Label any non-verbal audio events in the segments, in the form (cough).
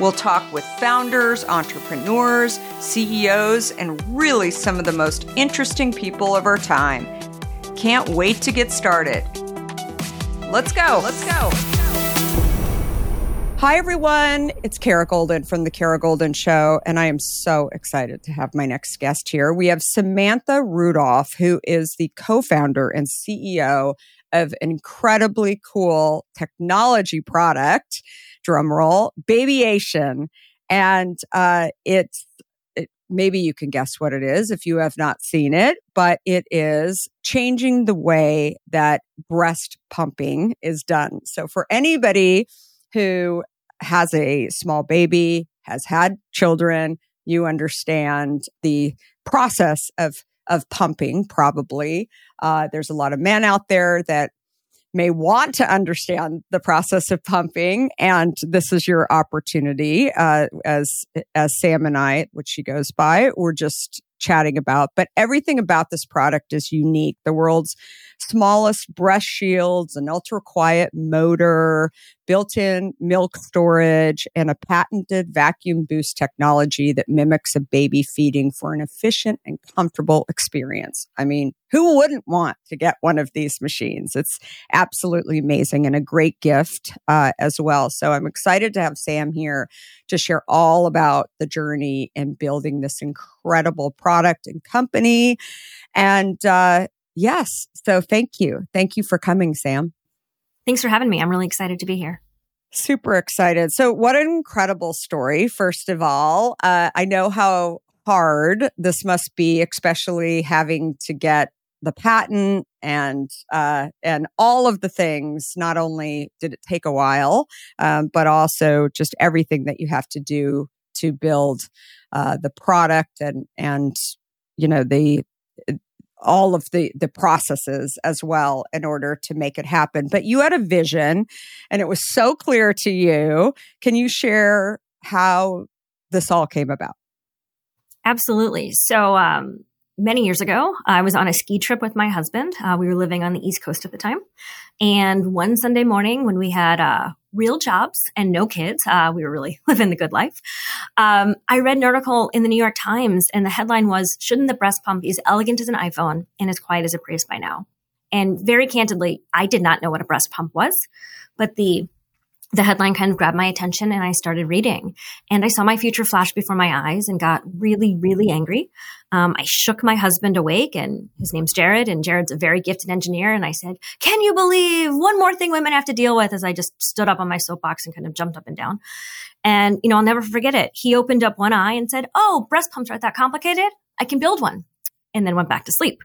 We'll talk with founders, entrepreneurs, CEOs, and really some of the most interesting people of our time. Can't wait to get started. Let's go. Let's go. Hi, everyone. It's Kara Goldin from The Kara Goldin Show, and I am so excited to have my next guest here. We have Samantha Rudolph, who is the co founder and CEO of an incredibly cool technology product, drumroll, Babyation. And uh, it's it, maybe you can guess what it is if you have not seen it, but it is changing the way that breast pumping is done. So for anybody who has a small baby, has had children, you understand the process of of pumping probably uh, there's a lot of men out there that may want to understand the process of pumping and this is your opportunity uh, as as sam and i which she goes by we're just chatting about, but everything about this product is unique. The world's smallest breast shields, an ultra quiet motor, built in milk storage, and a patented vacuum boost technology that mimics a baby feeding for an efficient and comfortable experience. I mean, who wouldn't want to get one of these machines? It's absolutely amazing and a great gift uh, as well. So I'm excited to have Sam here to share all about the journey and building this incredible product and company. And uh, yes, so thank you. Thank you for coming, Sam. Thanks for having me. I'm really excited to be here. Super excited. So, what an incredible story, first of all. Uh, I know how hard this must be, especially having to get the patent and uh, and all of the things. Not only did it take a while, um, but also just everything that you have to do to build uh, the product and and you know the all of the the processes as well in order to make it happen. But you had a vision, and it was so clear to you. Can you share how this all came about? Absolutely. So, um, many years ago, I was on a ski trip with my husband. Uh, we were living on the East Coast at the time. And one Sunday morning, when we had uh, real jobs and no kids, uh, we were really (laughs) living the good life. Um, I read an article in the New York Times, and the headline was Shouldn't the breast pump be as elegant as an iPhone and as quiet as a Prius by now? And very candidly, I did not know what a breast pump was, but the the headline kind of grabbed my attention and I started reading. And I saw my future flash before my eyes and got really, really angry. Um, I shook my husband awake, and his name's Jared, and Jared's a very gifted engineer. And I said, Can you believe one more thing women have to deal with? As I just stood up on my soapbox and kind of jumped up and down. And, you know, I'll never forget it. He opened up one eye and said, Oh, breast pumps aren't that complicated. I can build one. And then went back to sleep.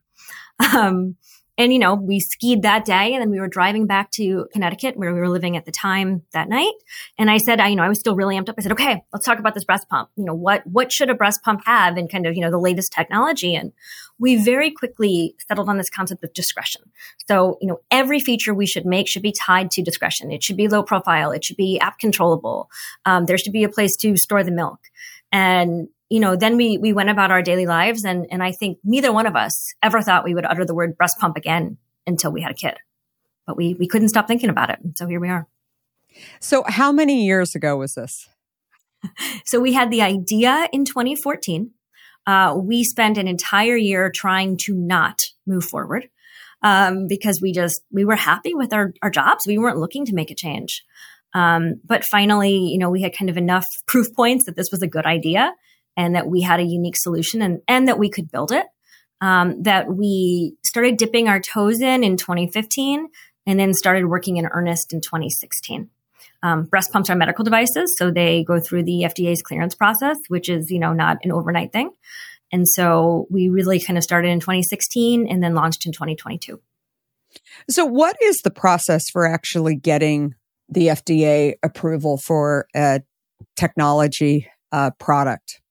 (laughs) Um, and, you know, we skied that day and then we were driving back to Connecticut where we were living at the time that night. And I said, I, you know, I was still really amped up. I said, okay, let's talk about this breast pump. You know, what, what should a breast pump have and kind of, you know, the latest technology? And we very quickly settled on this concept of discretion. So, you know, every feature we should make should be tied to discretion. It should be low profile. It should be app controllable. Um, there should be a place to store the milk. And you know, then we we went about our daily lives, and and I think neither one of us ever thought we would utter the word breast pump again until we had a kid, but we we couldn't stop thinking about it, so here we are. So, how many years ago was this? (laughs) so we had the idea in 2014. Uh, we spent an entire year trying to not move forward um, because we just we were happy with our, our jobs. We weren't looking to make a change. Um, but finally, you know, we had kind of enough proof points that this was a good idea and that we had a unique solution and, and that we could build it. Um, that we started dipping our toes in in 2015 and then started working in earnest in 2016. Um, breast pumps are medical devices, so they go through the FDA's clearance process, which is, you know, not an overnight thing. And so we really kind of started in 2016 and then launched in 2022. So, what is the process for actually getting the FDA approval for a technology uh, product.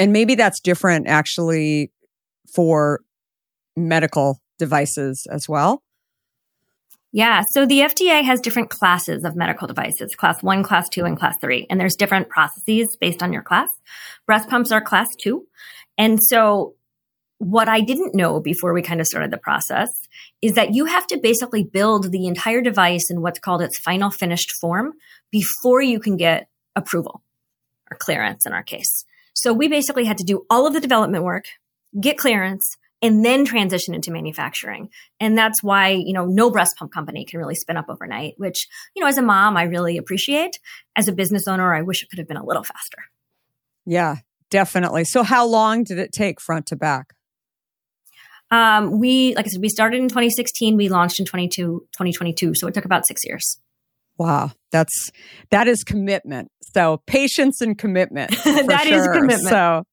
And maybe that's different actually for medical devices as well. Yeah. So the FDA has different classes of medical devices, class one, class two, and class three. And there's different processes based on your class. Breast pumps are class two. And so what I didn't know before we kind of started the process is that you have to basically build the entire device in what's called its final finished form before you can get approval or clearance in our case. So we basically had to do all of the development work, get clearance, and then transition into manufacturing. And that's why, you know, no breast pump company can really spin up overnight, which, you know, as a mom, I really appreciate. As a business owner, I wish it could have been a little faster. Yeah, definitely. So how long did it take front to back? Um, we, like I said, we started in 2016. We launched in 22, 2022. So it took about six years. Wow. That's, that is commitment. So patience and commitment. (laughs) That sure. is commitment. So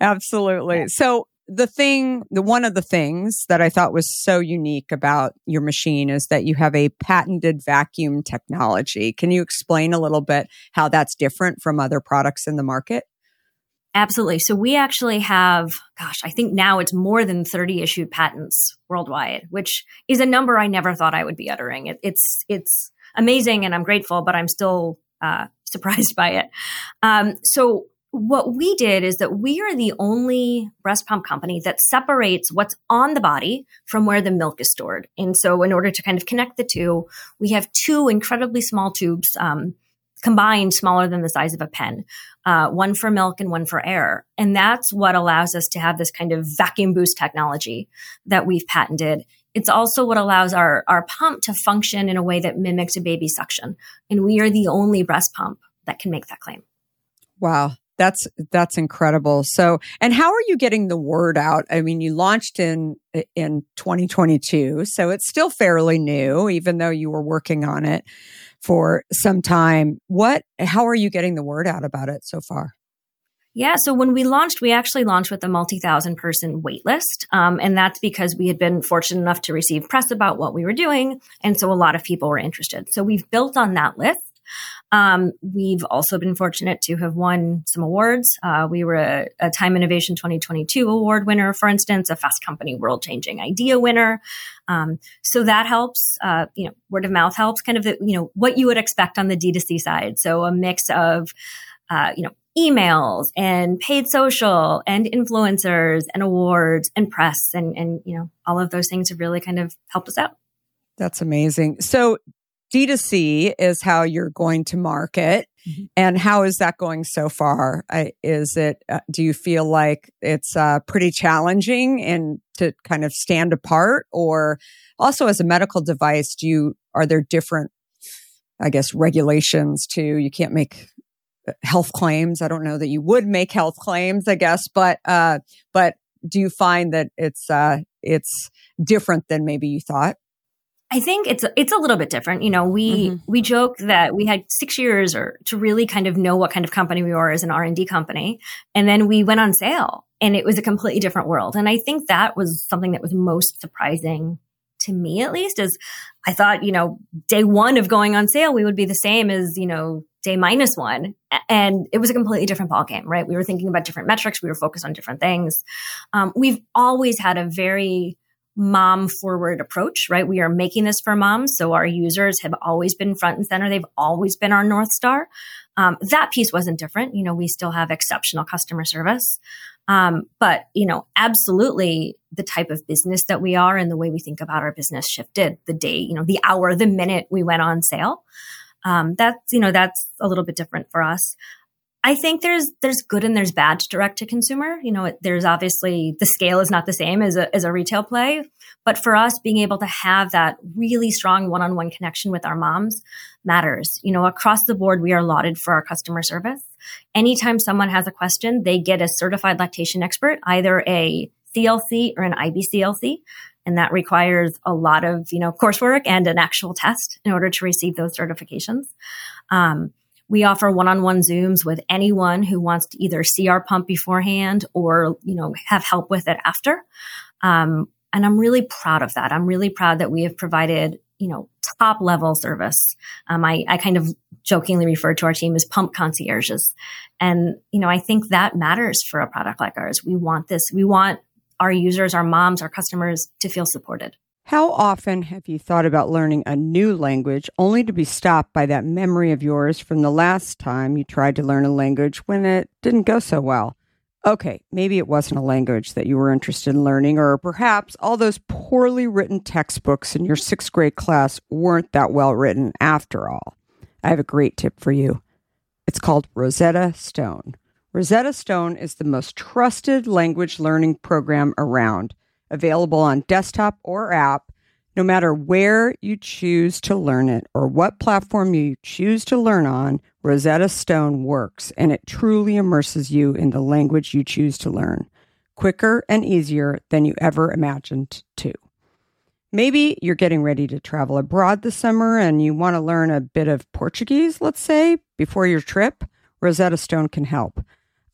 absolutely. Yeah. So the thing, the one of the things that I thought was so unique about your machine is that you have a patented vacuum technology. Can you explain a little bit how that's different from other products in the market? Absolutely. So we actually have, gosh, I think now it's more than 30 issued patents worldwide, which is a number I never thought I would be uttering. It, it's, it's amazing and I'm grateful, but I'm still, uh, surprised by it. Um, so what we did is that we are the only breast pump company that separates what's on the body from where the milk is stored. And so, in order to kind of connect the two, we have two incredibly small tubes, um, combined smaller than the size of a pen, uh, one for milk and one for air. And that's what allows us to have this kind of vacuum boost technology that we've patented. It's also what allows our, our pump to function in a way that mimics a baby suction. And we are the only breast pump that can make that claim. Wow. That's that's incredible. So, and how are you getting the word out? I mean, you launched in in 2022, so it's still fairly new even though you were working on it for some time. What how are you getting the word out about it so far? Yeah, so when we launched, we actually launched with a multi thousand person waitlist. Um, and that's because we had been fortunate enough to receive press about what we were doing. And so a lot of people were interested. So we've built on that list. Um, we've also been fortunate to have won some awards. Uh, we were a, a, Time Innovation 2022 award winner, for instance, a Fast Company World Changing Idea winner. Um, so that helps. Uh, you know, word of mouth helps. Kind of the, you know what you would expect on the D2C side. So a mix of uh, you know emails and paid social and influencers and awards and press and and you know all of those things have really kind of helped us out. That's amazing. So D2C is how you're going to market. Mm-hmm. And how is that going so far? I, is it, uh, do you feel like it's uh, pretty challenging and to kind of stand apart? Or also as a medical device, do you, are there different, I guess, regulations to, you can't make health claims. I don't know that you would make health claims, I guess, but, uh, but do you find that it's, uh, it's different than maybe you thought? I think it's it's a little bit different. You know, we mm-hmm. we joke that we had six years or to really kind of know what kind of company we were as an R and D company, and then we went on sale, and it was a completely different world. And I think that was something that was most surprising to me, at least, is I thought you know day one of going on sale we would be the same as you know day minus one, and it was a completely different ballgame, right? We were thinking about different metrics, we were focused on different things. Um, we've always had a very mom forward approach, right? We are making this for moms. So our users have always been front and center. They've always been our North Star. Um, that piece wasn't different. You know, we still have exceptional customer service. Um, but, you know, absolutely the type of business that we are and the way we think about our business shifted the day, you know, the hour, the minute we went on sale. Um, that's, you know, that's a little bit different for us. I think there's there's good and there's bad to direct to consumer. You know, there's obviously the scale is not the same as a as a retail play, but for us being able to have that really strong one-on-one connection with our moms matters. You know, across the board we are lauded for our customer service. Anytime someone has a question, they get a certified lactation expert, either a CLC or an IBCLC, and that requires a lot of, you know, coursework and an actual test in order to receive those certifications. Um, we offer one-on-one Zooms with anyone who wants to either see our pump beforehand or, you know, have help with it after. Um, and I'm really proud of that. I'm really proud that we have provided you know, top level service. Um, I, I kind of jokingly refer to our team as pump concierges. And, you know, I think that matters for a product like ours. We want this, we want our users, our moms, our customers to feel supported. How often have you thought about learning a new language only to be stopped by that memory of yours from the last time you tried to learn a language when it didn't go so well? Okay, maybe it wasn't a language that you were interested in learning, or perhaps all those poorly written textbooks in your sixth grade class weren't that well written after all. I have a great tip for you. It's called Rosetta Stone. Rosetta Stone is the most trusted language learning program around, available on desktop or app no matter where you choose to learn it or what platform you choose to learn on, Rosetta Stone works and it truly immerses you in the language you choose to learn, quicker and easier than you ever imagined to. Maybe you're getting ready to travel abroad this summer and you want to learn a bit of Portuguese, let's say, before your trip. Rosetta Stone can help.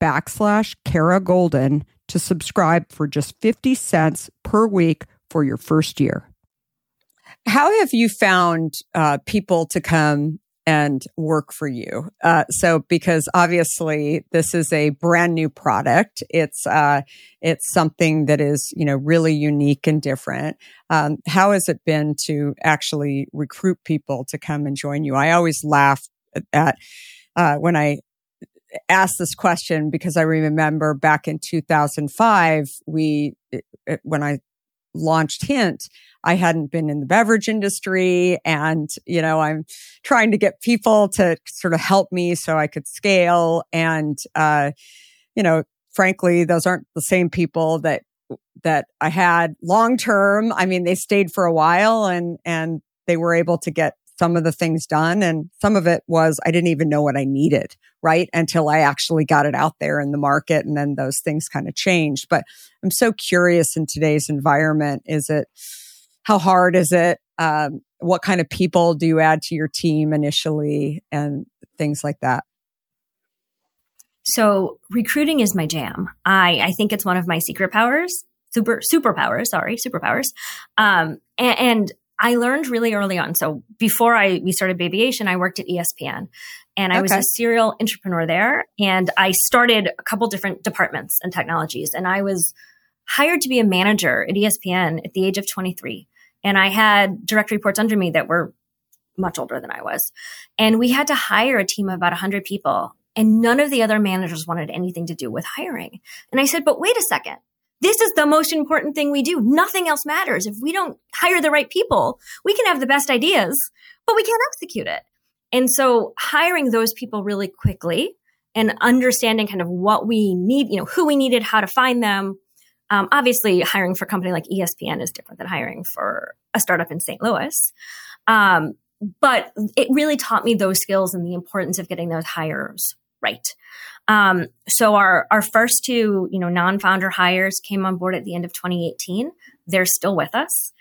backslash Kara Goldin to subscribe for just 50 cents per week for your first year. How have you found uh, people to come and work for you. Uh, so because obviously this is a brand new product, it's uh, it's something that is you know really unique and different. Um, how has it been to actually recruit people to come and join you? I always laugh at uh, when I ask this question because I remember back in 2005 we when I launched Hint I hadn't been in the beverage industry and, you know, I'm trying to get people to sort of help me so I could scale. And, uh, you know, frankly, those aren't the same people that, that I had long term. I mean, they stayed for a while and, and they were able to get some of the things done. And some of it was I didn't even know what I needed, right? Until I actually got it out there in the market. And then those things kind of changed. But I'm so curious in today's environment. Is it, how hard is it? Um, what kind of people do you add to your team initially and things like that? So recruiting is my jam. I, I think it's one of my secret powers, super, superpowers, sorry, superpowers. Um, and, and I learned really early on. So before I, we started Babyation, I worked at ESPN and I okay. was a serial entrepreneur there. And I started a couple different departments and technologies. And I was hired to be a manager at ESPN at the age of 23. And I had direct reports under me that were much older than I was. And we had to hire a team of about 100 people. And none of the other managers wanted anything to do with hiring. And I said, but wait a second. This is the most important thing we do. Nothing else matters. If we don't hire the right people, we can have the best ideas, but we can't execute it. And so hiring those people really quickly and understanding kind of what we need, you know, who we needed, how to find them, um, obviously, hiring for a company like ESPN is different than hiring for a startup in St. Louis. Um, but it really taught me those skills and the importance of getting those hires right. Um, so our our first two, you know, non-founder hires came on board at the end of 2018. They're still with us.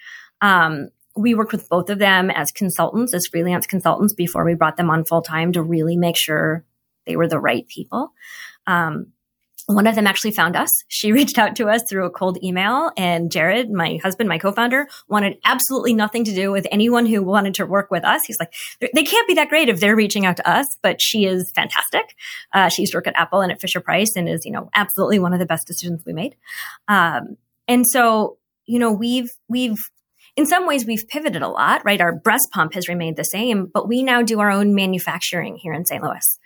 Um, we worked with both of them as consultants, as freelance consultants, before we brought them on full time to really make sure they were the right people. Um, one of them actually found us. She (laughs) reached out to us through a cold email and Jared, my husband, my co-founder, wanted absolutely nothing to do with anyone who wanted to work with us. He's like, they can't be that great if they're reaching out to us, but she is fantastic. Uh, she used to work at Apple and at Fisher Price and is, you know, absolutely one of the best decisions we made. Um, and so, you know, we've, we've in some ways we've pivoted a lot, right? Our breast pump has remained the same, but we now do our own manufacturing here in St. Louis.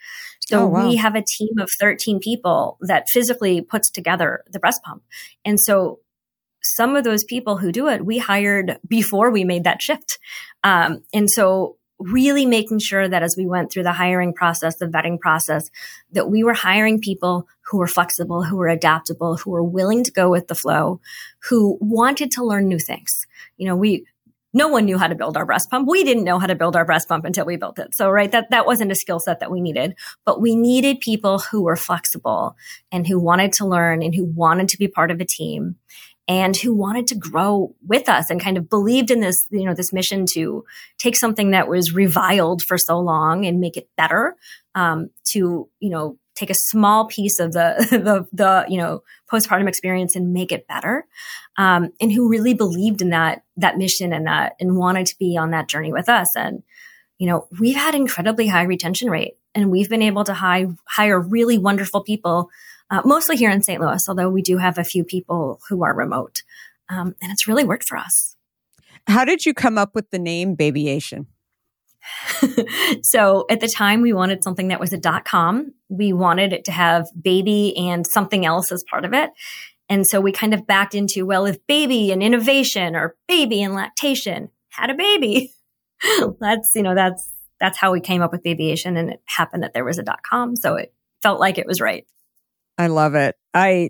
So oh, wow. we have a team of 13 people that physically puts together the breast pump. And so some of those people who do it, we hired before we made that shift. Um, and so really making sure that as we went through the hiring process, the vetting process, that we were hiring people who were flexible, who were adaptable, who were willing to go with the flow, who wanted to learn new things. You know, we, no one knew how to build our breast pump. We didn't know how to build our breast pump until we built it. So, right, that, that wasn't a skill set that we needed, but we needed people who were flexible and who wanted to learn and who wanted to be part of a team and who wanted to grow with us and kind of believed in this, you know, this mission to take something that was reviled for so long and make it better, um, to, you know, take a small piece of the (laughs) the, the you know postpartum experience and make it better. Um, and who really believed in that that mission and that and wanted to be on that journey with us. And you know we've had incredibly high retention rate and we've been able to hire hire really wonderful people uh, mostly here in st louis although we do have a few people who are remote. Um, and it's really worked for us. How did you come up with the name babyation (laughs) so at the time, we wanted something that was a dot com. We wanted it to have baby and something else as part of it. And so we kind of backed into, well, if baby and innovation or baby and lactation had a baby, (laughs) that's, you know, that's, that's how we came up with babyation. And it happened that there was a dot com. So it felt like it was right. I love it. I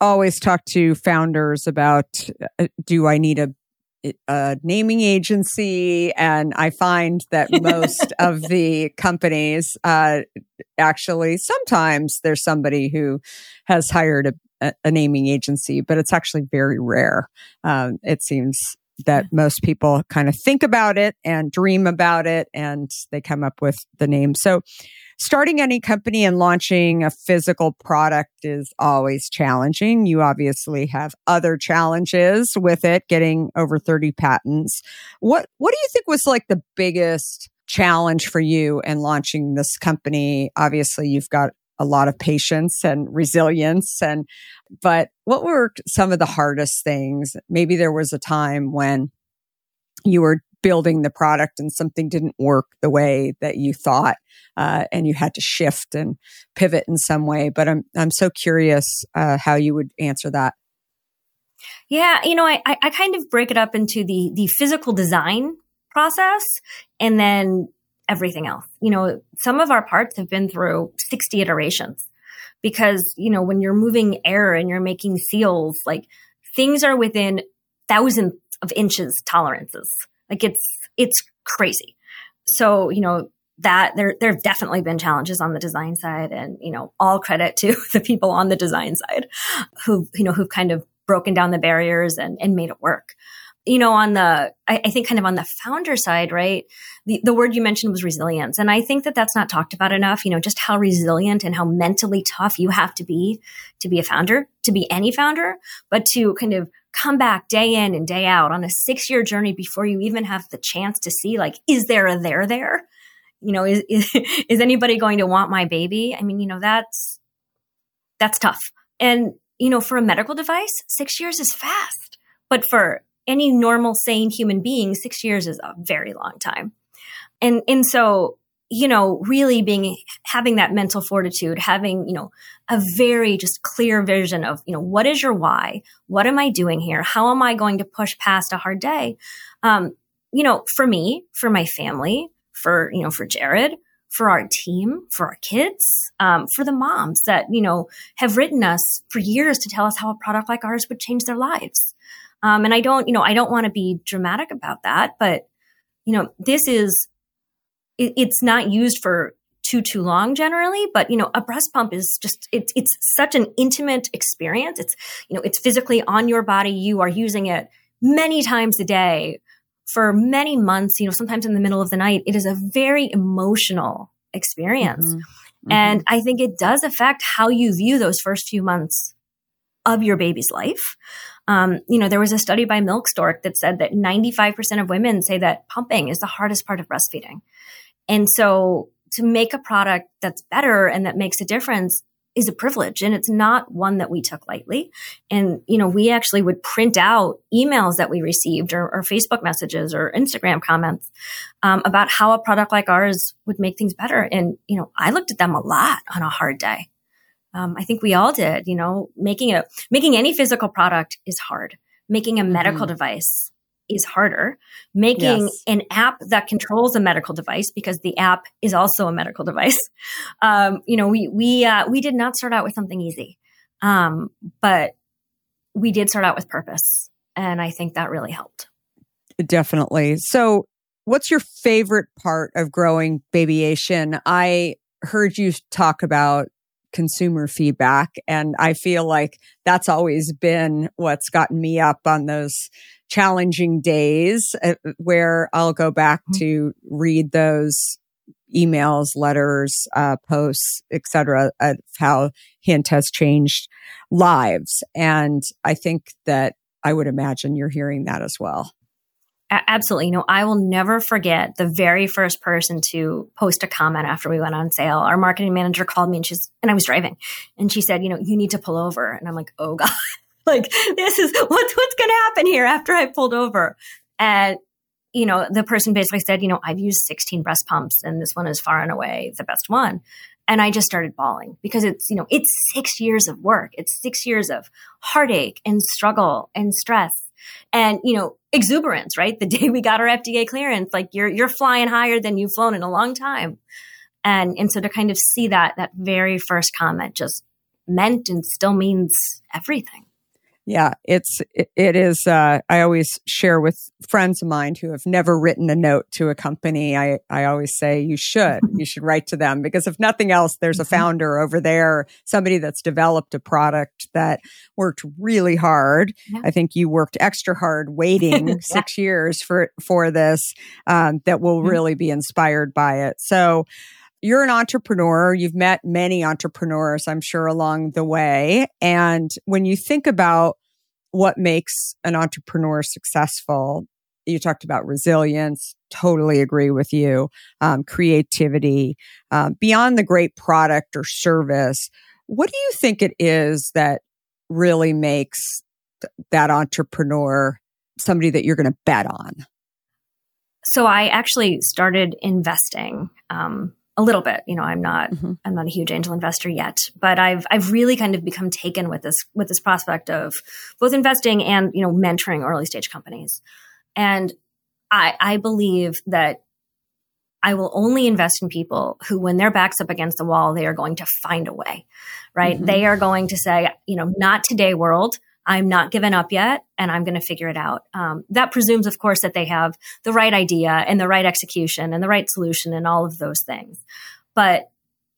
always talk to founders about uh, do I need a a naming agency, and I find that most (laughs) of the companies uh, actually sometimes there's somebody who has hired a a, naming agency, but it's actually very rare. Um, it seems that most people kind of think about it and dream about it and they come up with the name. So starting any company and launching a physical product is always challenging. You obviously have other challenges with it, getting over 30 patents. What what do you think was like the biggest challenge for you in launching this company? Obviously, you've got a lot of patience and resilience. And but what were some of the hardest things? Maybe there was a time when you were building the product and something didn't work the way that you thought uh, and you had to shift and pivot in some way. But i'm i'm so curious uh, how you would answer that. Yeah you know I, I kind of break it up into the the physical design process and then everything else. You know, some of our parts have been through 60 iterations because, you know, when you're moving air and you're making seals, like things are within thousands of inches tolerances. Like it's, it's crazy. So, you know, that there, there have definitely been challenges on the design side and, you know, all credit to (laughs) the people on the design side who, you know, who've kind of broken down the barriers and, and made it work you know, on the, I, I, think kind of on the founder side, right? The, the word you mentioned was resilience. And I think that that's not talked about enough, you know, just how resilient and how mentally tough you have to be to be a founder, to be any founder, but to kind of come back day in and day out on a six year journey before you even have the chance to see, like, is there a there there? You know, is, is, (laughs) is anybody going to want my baby? I mean, you know, that's, that's tough. And, you know, for a medical device, six years is fast. But for any normal, sane human being, six years is a very long time. And, and so, you know, really being, having that mental fortitude, having, you know, a very just clear vision of, you know, what is your why? What am I doing here? How am I going to push past a hard day? Um, you know, for me, for my family, for, you know, for Jared, for our team, for our kids, um, for the moms that, you know, have written us for years to tell us how a product like ours would change their lives. Um, and I don't, you know, I don't want to be dramatic about that, but you know, this is, it, it's not used for too too long generally but you know a breast pump is just it's it's such an intimate experience. It's you know it's physically on your body. You are using it many times a day for many months you know sometimes in the middle of the night. It is a very emotional experience. Mm-hmm. Mm-hmm. and i think it does affect how you view those first few months of your baby's life um, you know, there was a study by Milk Stork that said that 95% of women say that pumping is the hardest part of breastfeeding. And so to make a product that's better and that makes a difference is a privilege and it's not one that we took lightly. And, you know, we actually would print out emails that we received or, or Facebook messages or Instagram comments um, about how a product like ours would make things better. And, you know, I looked at them a lot on a hard day. Um, I think we all did. You know, making a making any physical product is hard. Making a medical mm-hmm. device is harder. Making yes. an app that controls a medical device because the app is also a medical device. (laughs) Um, you know, we we uh, we did not start out with something easy, um, but we did start out with purpose, and I think that really helped. Definitely. So, what's your favorite part of growing Babyation? I heard you talk about consumer feedback. And I feel like that's always been what's gotten me up on those challenging days uh, where I'll go back mm-hmm. to read those emails, letters, uh, posts, etc., of how Hint has changed lives. And I think that I would imagine you're hearing that as well. Absolutely. You know, I will never forget the very first person to post a comment after we went on sale. Our marketing manager called me and she's, and I was driving and she said, you know, you need to pull over. And I'm like, oh (laughs) God, like this is what's, what's going to happen here after I pulled over. And, you know, the person basically said, you know, I've used 16 breast pumps and this one is far and away the best one. And I just started bawling because it's, you know, it's six years of work. It's six years of heartache and struggle and stress and, you know, exuberance, right? The day we got our FDA clearance, like you're, you're flying higher than you've flown in a long time. And, and so to kind of see that, that very first comment just meant and still means everything. Yeah, it's it, it is. Uh, I always share with friends of mine who have never written a note to a company. I I always say you should (laughs) you should write to them because if nothing else, there's a Mm-hmm. founder over there, somebody that's developed a product that worked really hard. Yeah. I think you worked extra hard waiting (laughs) Yeah. six years for for this um, that will Mhm. really be inspired by it. So you're an entrepreneur. You've met many entrepreneurs, I'm sure, along the way. And when you think about what makes an entrepreneur successful, you talked about resilience. Totally agree with you. Um, creativity, um, beyond the great product or service. What do you think it is that really makes th- that entrepreneur somebody that you're going to bet on? So I actually started investing um, a little bit. You know, I'm not Mhm. I'm not a huge angel investor yet, but I've I've really kind of become taken with this with this prospect of both investing and you know mentoring early stage companies. And I I believe that I will only invest in people who, when their back's up against the wall, they are going to find a way, right? Mhm. They are going to say, you know, not today, world. I'm not given up yet, and I'm going to figure it out. Um, that presumes, of course, that they have the right idea and the right execution and the right solution and all of those things. But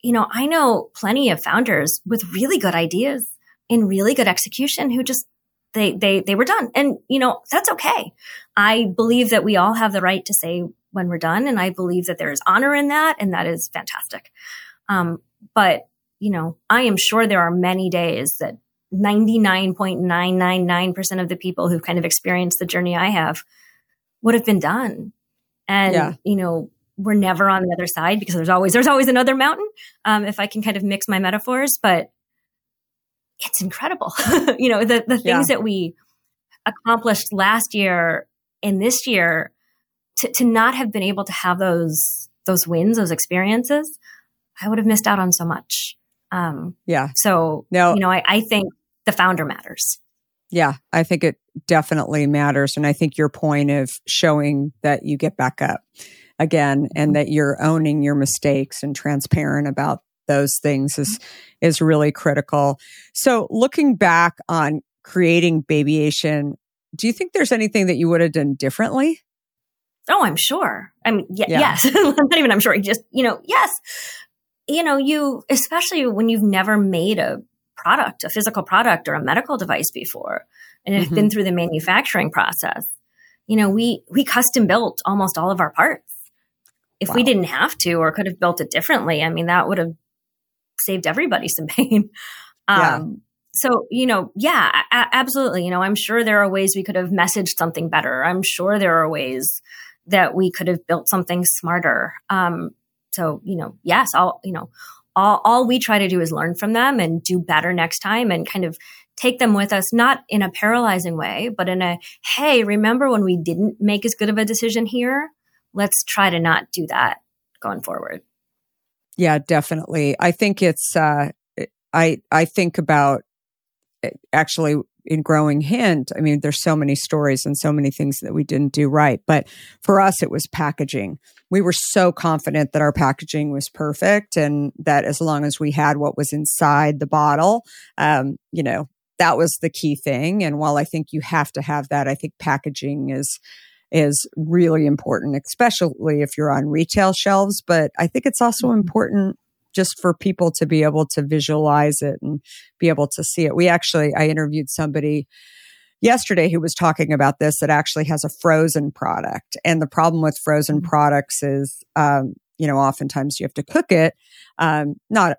you know, I know plenty of founders with really good ideas and really good execution who just they they they were done, and you know that's okay. I believe that we all have the right to say when we're done, and I believe that there is honor in that, and that is fantastic. Um, but you know, I am sure there are many days that 99.999% of the people who've kind of experienced the journey I have would have been done. And, Yeah. you know, we're never on the other side because there's always, there's always another mountain. Um, if I can kind of mix my metaphors, but it's incredible. (laughs) you know, the, the things Yeah. that we accomplished last year and this year to, to not have been able to have those, those wins, those experiences, I would have missed out on so much. Um, Yeah. so, No. you know, I, I think the founder matters. Yeah, I think it definitely matters. And I think your point of showing that you get back up again and mm-hmm. that you're owning your mistakes and transparent about those things is mm-hmm. is really critical. So looking back on creating Babyation, do you think there's anything that you would have done differently? Oh, I'm sure. I mean, y- Yeah. yes. (laughs) Not even I'm sure. Just, you know, yes. You know, you, especially when you've never made a product, a physical product or a medical device before and have Mhm. been through the manufacturing process. You know, we, we custom built almost all of our parts. If we didn't have to or could have built it differently, I mean, that would have saved everybody some pain. (laughs) Yeah. Um, so, you know, yeah, a- absolutely. You know, I'm sure there are ways we could have messaged something better. I'm sure there are ways that we could have built something smarter. Um, so, you know, yes, all, you know, all, all we try to do is learn from them and do better next time and kind of take them with us, not in a paralyzing way, but in a, hey, remember when we didn't make as good of a decision here? Let's try to not do that going forward. Yeah, definitely. I think it's uh I I think about eh, actually in growing hint i mean there's so many stories and so many things that we didn't do right. But for us it was packaging. We were so confident that our packaging was perfect and that as long as we had what was inside the bottle um, you know that was the key thing. And while i think you have to have that i think packaging is is really important especially if you're on retail shelves. But i think it's also important just for people to be able to visualize it and be able to see it. We actually, I interviewed somebody yesterday who was talking about this that actually has a frozen product. And the problem with frozen products is, um, you know, oftentimes you have to cook it, um, not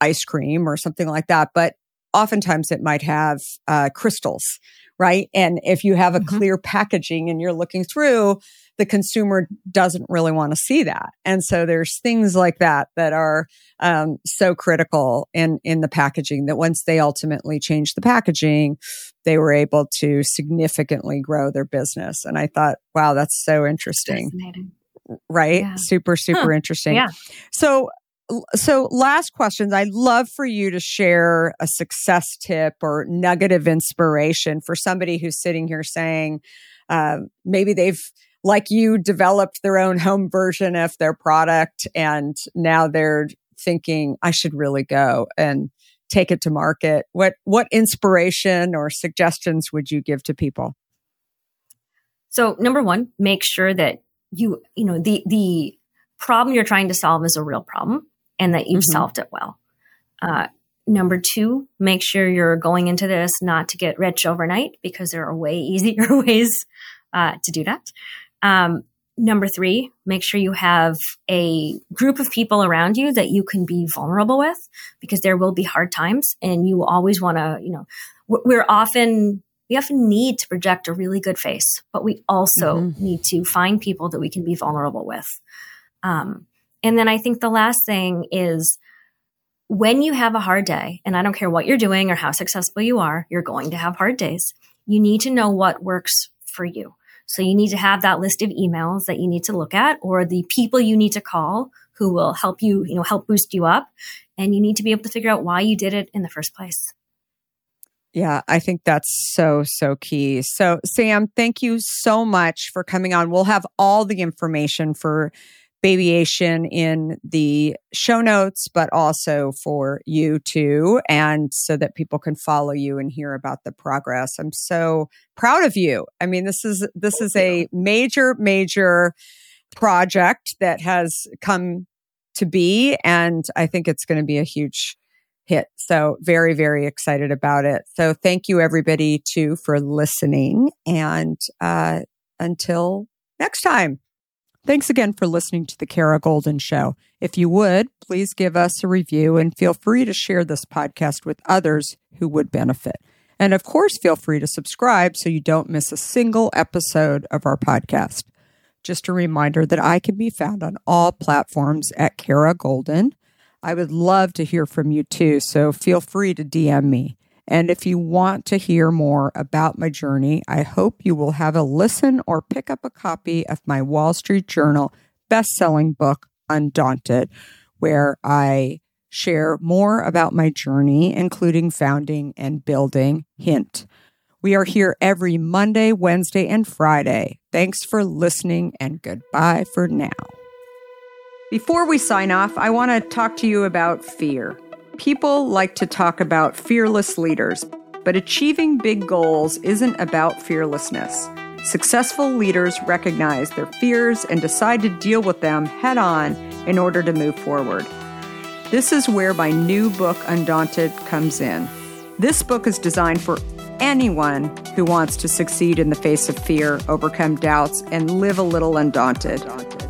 ice cream or something like that, but oftentimes it might have uh, crystals, right? And if you have a Mhm. clear packaging and you're looking through, the consumer doesn't really want to see that. And so there's things like that that are um, so critical in in the packaging that once they ultimately changed the packaging, they were able to significantly grow their business. And I thought, wow, that's so interesting, Fascinating. right? Yeah. Super, super Huh. interesting. Yeah. So. So, last questions. I'd love for you to share a success tip or nugget of inspiration for somebody who's sitting here saying, uh, maybe they've like you developed their own home version of their product and now they're thinking i should really go and take it to market? What what inspiration or suggestions would you give to people? So number one, make sure that you, you know, the, the problem you're trying to solve is a real problem and that you've mm-hmm. solved it well. Uh, number two, make sure you're going into this not to get rich overnight because there are way (laughs) easier ways uh, to do that. Um, number three, make sure you have a group of people around you that you can be vulnerable with because there will be hard times and you always want to, you know, we're often we often need to project a really good face, but we also mm-hmm. need to find people that we can be vulnerable with. Um, and then I think the last thing is when you have a hard day, and I don't care what you're doing or how successful you are, you're going to have hard days. You need to know what works for you. So you need to have that list of emails that you need to look at or the people you need to call who will help you, you know, help boost you up. And you need to be able to figure out why you did it in the first place. Yeah, I think that's so, so key. So, Sam, thank you so much for coming on. We'll have all the information for Babyation in the show notes, but also for you too, and so that people can follow you and hear about the progress. I'm so proud of you. I mean, this is this is a major, major project that has come to be, and I think it's going to be a huge hit. So very, very excited about it. So thank you everybody too for listening. And uh, until next time. Thanks again for listening to the Kara Goldin Show. If you would, please give us a review and feel free to share this podcast with others who would benefit. And of course, feel free to subscribe so you don't miss a single episode of our podcast. Just a reminder that I can be found on all platforms at Kara Goldin. I would love to hear from you too, so feel free to DM me. And if you want to hear more about my journey, I hope you will have a listen or pick up a copy of my Wall Street Journal best-selling book Undaunted, where I share more about my journey, including founding and building Hint. We are here every Monday, Wednesday, and Friday. Thanks for listening and goodbye for now. Before we sign off, I want to talk to you about fear. People like to talk about fearless leaders, but achieving big goals isn't about fearlessness. Successful leaders recognize their fears and decide to deal with them head on in order to move forward. This is where my new book, Undaunted, comes in. This book is designed for anyone who wants to succeed in the face of fear, overcome doubts, and live a little undaunted.